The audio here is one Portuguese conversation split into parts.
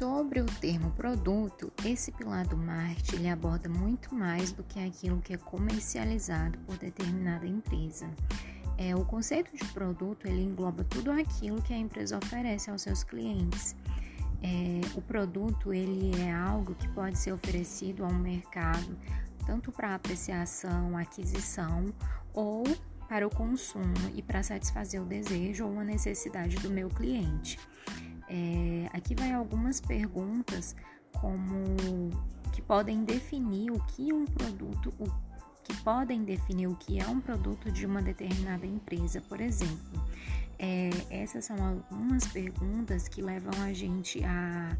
Sobre o termo produto, esse pilar do marketing ele aborda muito mais do que aquilo que é comercializado por determinada empresa. É, o conceito de produto ele engloba tudo aquilo que a empresa oferece aos seus clientes. É, o produto ele é algo que pode ser oferecido ao mercado tanto para apreciação, aquisição ou para o consumo e para satisfazer o desejo ou a necessidade do meu cliente. É, aqui vai algumas perguntas como que podem definir o que um produto, o que podem definir o que é um produto de uma determinada empresa, por exemplo. É, essas são algumas perguntas que levam a gente a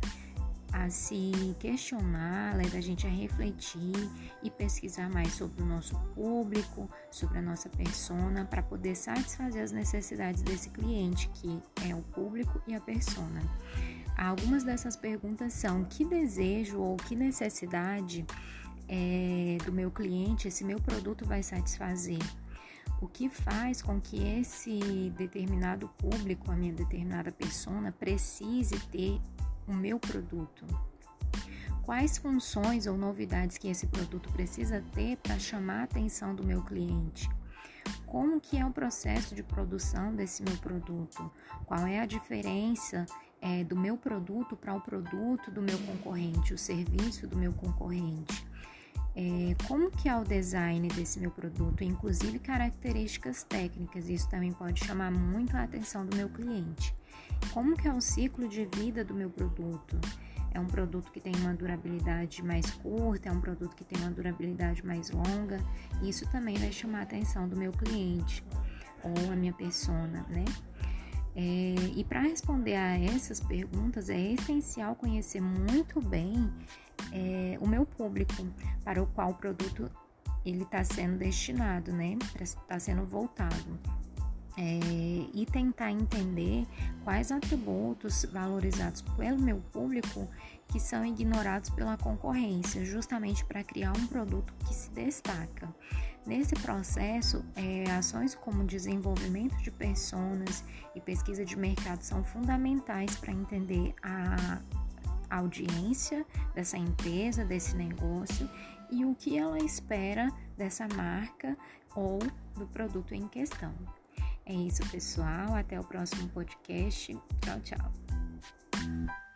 a se questionar, leva a gente a refletir e pesquisar mais sobre o nosso público, sobre a nossa persona, para poder satisfazer as necessidades desse cliente, que é o público e a persona. Algumas dessas perguntas são: que desejo ou que necessidade é, do meu cliente esse meu produto vai satisfazer? O que faz com que esse determinado público, a minha determinada persona, precise ter o meu produto? Quais funções ou novidades que esse produto precisa ter para chamar a atenção do meu cliente? Como que é o processo de produção desse meu produto? Qual é a diferença é, do meu produto para o produto do meu concorrente, o serviço do meu concorrente? É, como que é o design desse meu produto, inclusive características técnicas, isso também pode chamar muito a atenção do meu cliente. Como que é o ciclo de vida do meu produto? É um produto que tem uma durabilidade mais curta, é um produto que tem uma durabilidade mais longa. Isso também vai chamar a atenção do meu cliente ou a minha persona, né? É, e para responder a essas perguntas é essencial conhecer muito bem é, o meu público para o qual o produto ele está sendo destinado, né? Está sendo voltado é, e tentar entender quais atributos valorizados pelo meu público que são ignorados pela concorrência, justamente para criar um produto que se destaca. Nesse processo, é, ações como desenvolvimento de personas e pesquisa de mercado são fundamentais para entender a audiência dessa empresa, desse negócio e o que ela espera dessa marca ou do produto em questão. É isso, pessoal. Até o próximo podcast. Tchau, tchau.